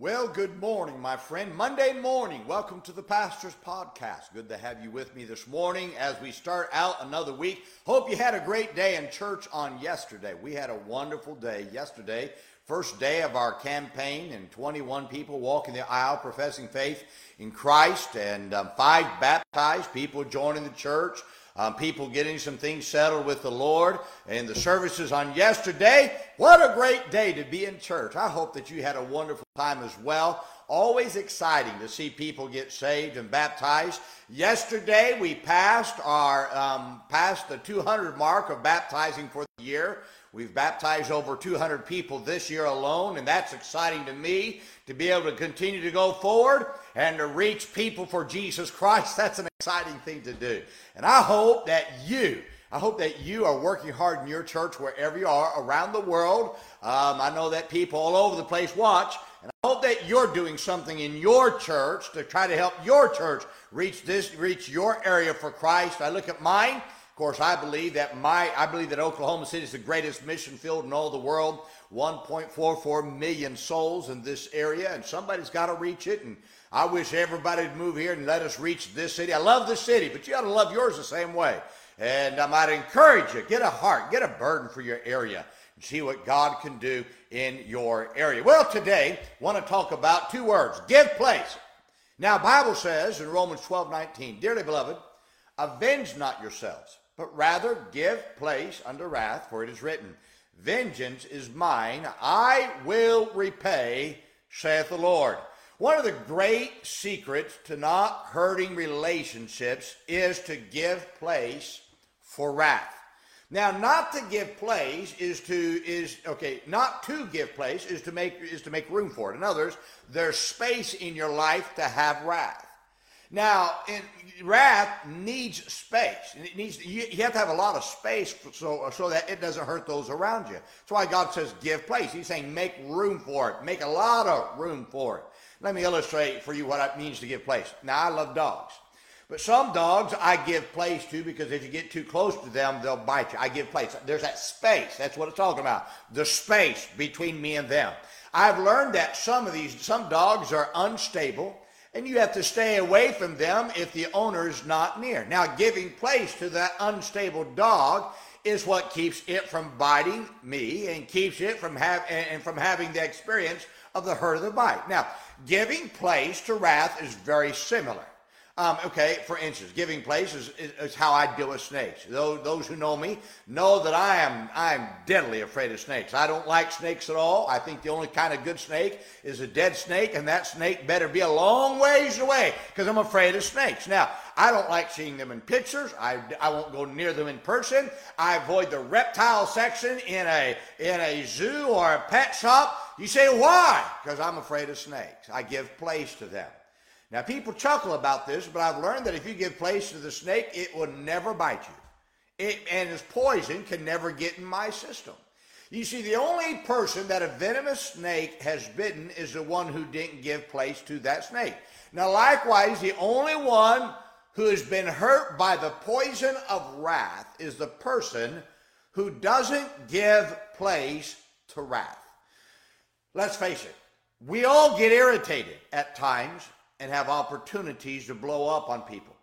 Well, good morning, my friend. Monday morning. Welcome to the Pastor's Podcast. Good to have you with me this morning as we start out another week. Hope you had a great day in church on yesterday. We had a wonderful day yesterday. First day of our campaign, and 21 people walking the aisle professing faith in Christ, and um, five baptized people joining the church um, people getting some things settled with the Lord, and the services on yesterday. What a great day to be in church. I hope that you had a wonderful time as well. Always exciting to see people get saved and baptized. Yesterday we passed our um, passed the 200 mark of baptizing for the year. We've baptized over 200 people this year alone, and that's exciting to me to be able to continue to go forward and to reach people for Jesus Christ. That's an exciting thing to do. And I hope that you, I hope that you are working hard in your church wherever you are around the world. Um, I know that people all over the place watch, that you're doing something in your church to try to help your church reach this, reach your area for Christ. I look at mine Of course, I believe that my I believe that Oklahoma City is the greatest mission field in all the world. 1.44 million souls in this area, and somebody's got to reach it. And I wish everybody would move here and let us reach this city. I love this city, but you got to love yours the same way. And I might encourage you get a heart, get a burden for your area, and see what God can do in your area. Well, today I want to talk about two words: give place. Now, Bible says in Romans 12, 19, dearly beloved, avenge not yourselves but rather give place unto wrath, for it is written, Vengeance is mine, I will repay, saith the Lord. One of the great secrets to not hurting relationships is to give place for wrath. Now, not to give place is to is okay. Not to give place is to make is to make room for it. In others, there's space in your life to have wrath. Now, in, wrath needs space. It needs you, you, have to have a lot of space so so that it doesn't hurt those around you. That's why God says give place. He's saying make room for it. Make a lot of room for it. Let me illustrate for you what it means to give place. Now, I love dogs. But some dogs I give place to because if you get too close to them, they'll bite you. I give place. There's that space. That's what it's talking about. The space between me and them. I've learned that some of these, some dogs are unstable and you have to stay away from them if the owner is not near. Now, giving place to that unstable dog is what keeps it from biting me and keeps it from have and from having the experience of the hurt of the bite. Now, giving place to wrath is very similar. Um, okay, for instance, giving place is, is, is, how I deal with snakes. Those, those who know me know that I am I am deadly afraid of snakes. I don't like snakes at all. I think the only kind of good snake is a dead snake, and that snake better be a long ways away because I'm afraid of snakes. Now, I don't like seeing them in pictures. I, I won't go near them in person. I avoid the reptile section in a in a zoo or a pet shop. You say why? Because I'm afraid of snakes. I give place to them. Now, people chuckle about this, but I've learned that if you give place to the snake, it will never bite you. It, and its poison can never get in my system. You see, the only person that a venomous snake has bitten is the one who didn't give place to that snake. Now, likewise, the only one who has been hurt by the poison of wrath is the person who doesn't give place to wrath. Let's face it, we all get irritated at times and have opportunities to blow up on people.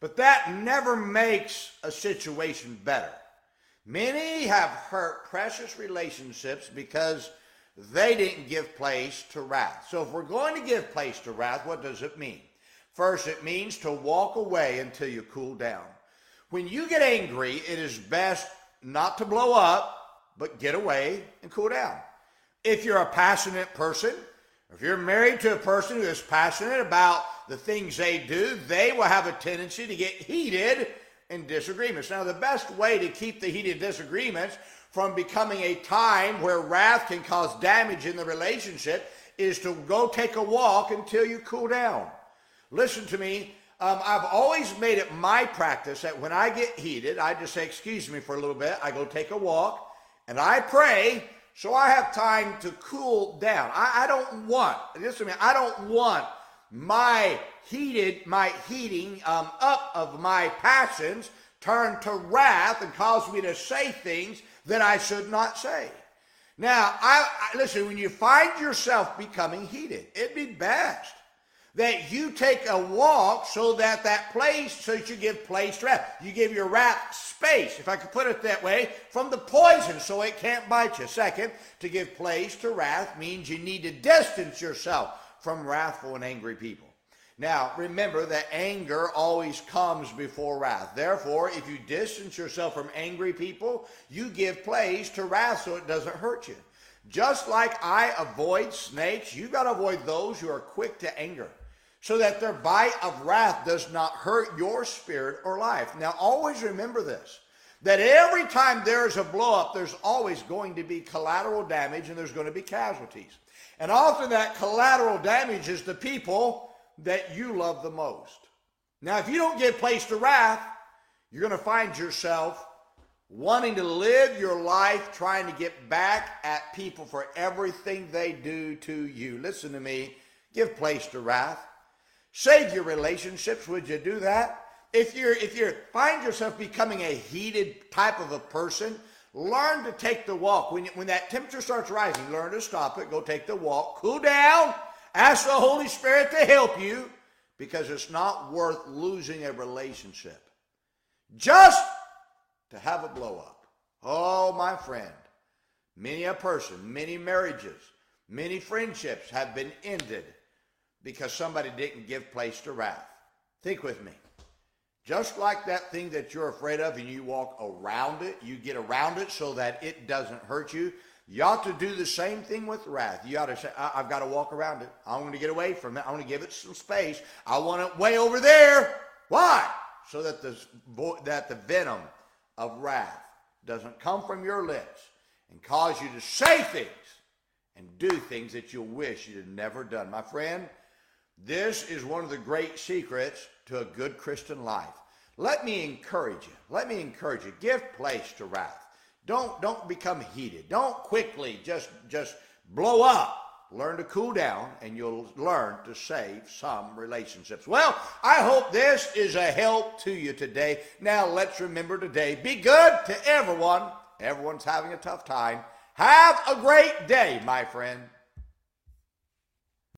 But that never makes a situation better. Many have hurt precious relationships because they didn't give place to wrath. So if we're going to give place to wrath, what does it mean? First, it means to walk away until you cool down. When you get angry, it is best not to blow up, but get away and cool down. If you're a passionate person, if you're married to a person who is passionate about the things they do, they will have a tendency to get heated in disagreements. Now, the best way to keep the heated disagreements from becoming a time where wrath can cause damage in the relationship is to go take a walk until you cool down. Listen to me. Um, I've always made it my practice that when I get heated, I just say, Excuse me for a little bit. I go take a walk and I pray so I have time to cool down. I, I don't want, me, I don't want my heated, my heating um, up of my passions turn to wrath and cause me to say things that I should not say. Now, I, I listen, when you find yourself becoming heated, it'd be best that you take a walk so that that place, so that you give place to wrath. You give your wrath space, if I could put it that way, from the poison so it can't bite you. Second, to give place to wrath means you need to distance yourself from wrathful and angry people. Now, remember that anger always comes before wrath. Therefore, if you distance yourself from angry people, you give place to wrath so it doesn't hurt you. Just like I avoid snakes, you got to avoid those who are quick to anger so that their bite of wrath does not hurt your spirit or life. Now, always remember this that every time there's a blowup, there's always going to be collateral damage and there's going to be casualties. And often that collateral damage is the people that you love the most. Now, if you don't give place to wrath, you're going to find yourself wanting to live your life trying to get back at people for everything they do to you. Listen to me. Give place to wrath. Save your relationships. Would you do that? If you're if you find yourself becoming a heated type of a person, learn to take the walk. When, when that temperature starts rising, learn to stop it. Go take the walk. Cool down Ask the Holy Spirit to help you because it's not worth losing a relationship just to have a blow up. Oh, my friend, many a person, many marriages, many friendships have been ended because somebody didn't give place to wrath. Think with me. Just like that thing that you're afraid of and you walk around it, you get around it so that it doesn't hurt you. You ought to do the same thing with wrath. You ought to say, I- have got to walk around it. I want to get away from it. I want to give it some space. I want it way over there. Why? So that the, that the venom of wrath doesn't come from your lips and cause you to say things and do things that you'll wish you'd never done. My friend, this is one of the great secrets to a good Christian life. Let me encourage you. Let me encourage you. Give place to wrath. Don't don't become heated. Don't quickly just just blow up. Learn to cool down and you'll learn to save some relationships. Well, I hope this is a help to you today. Now let's remember today, be good to everyone. Everyone's having a tough time. Have a great day, my friend.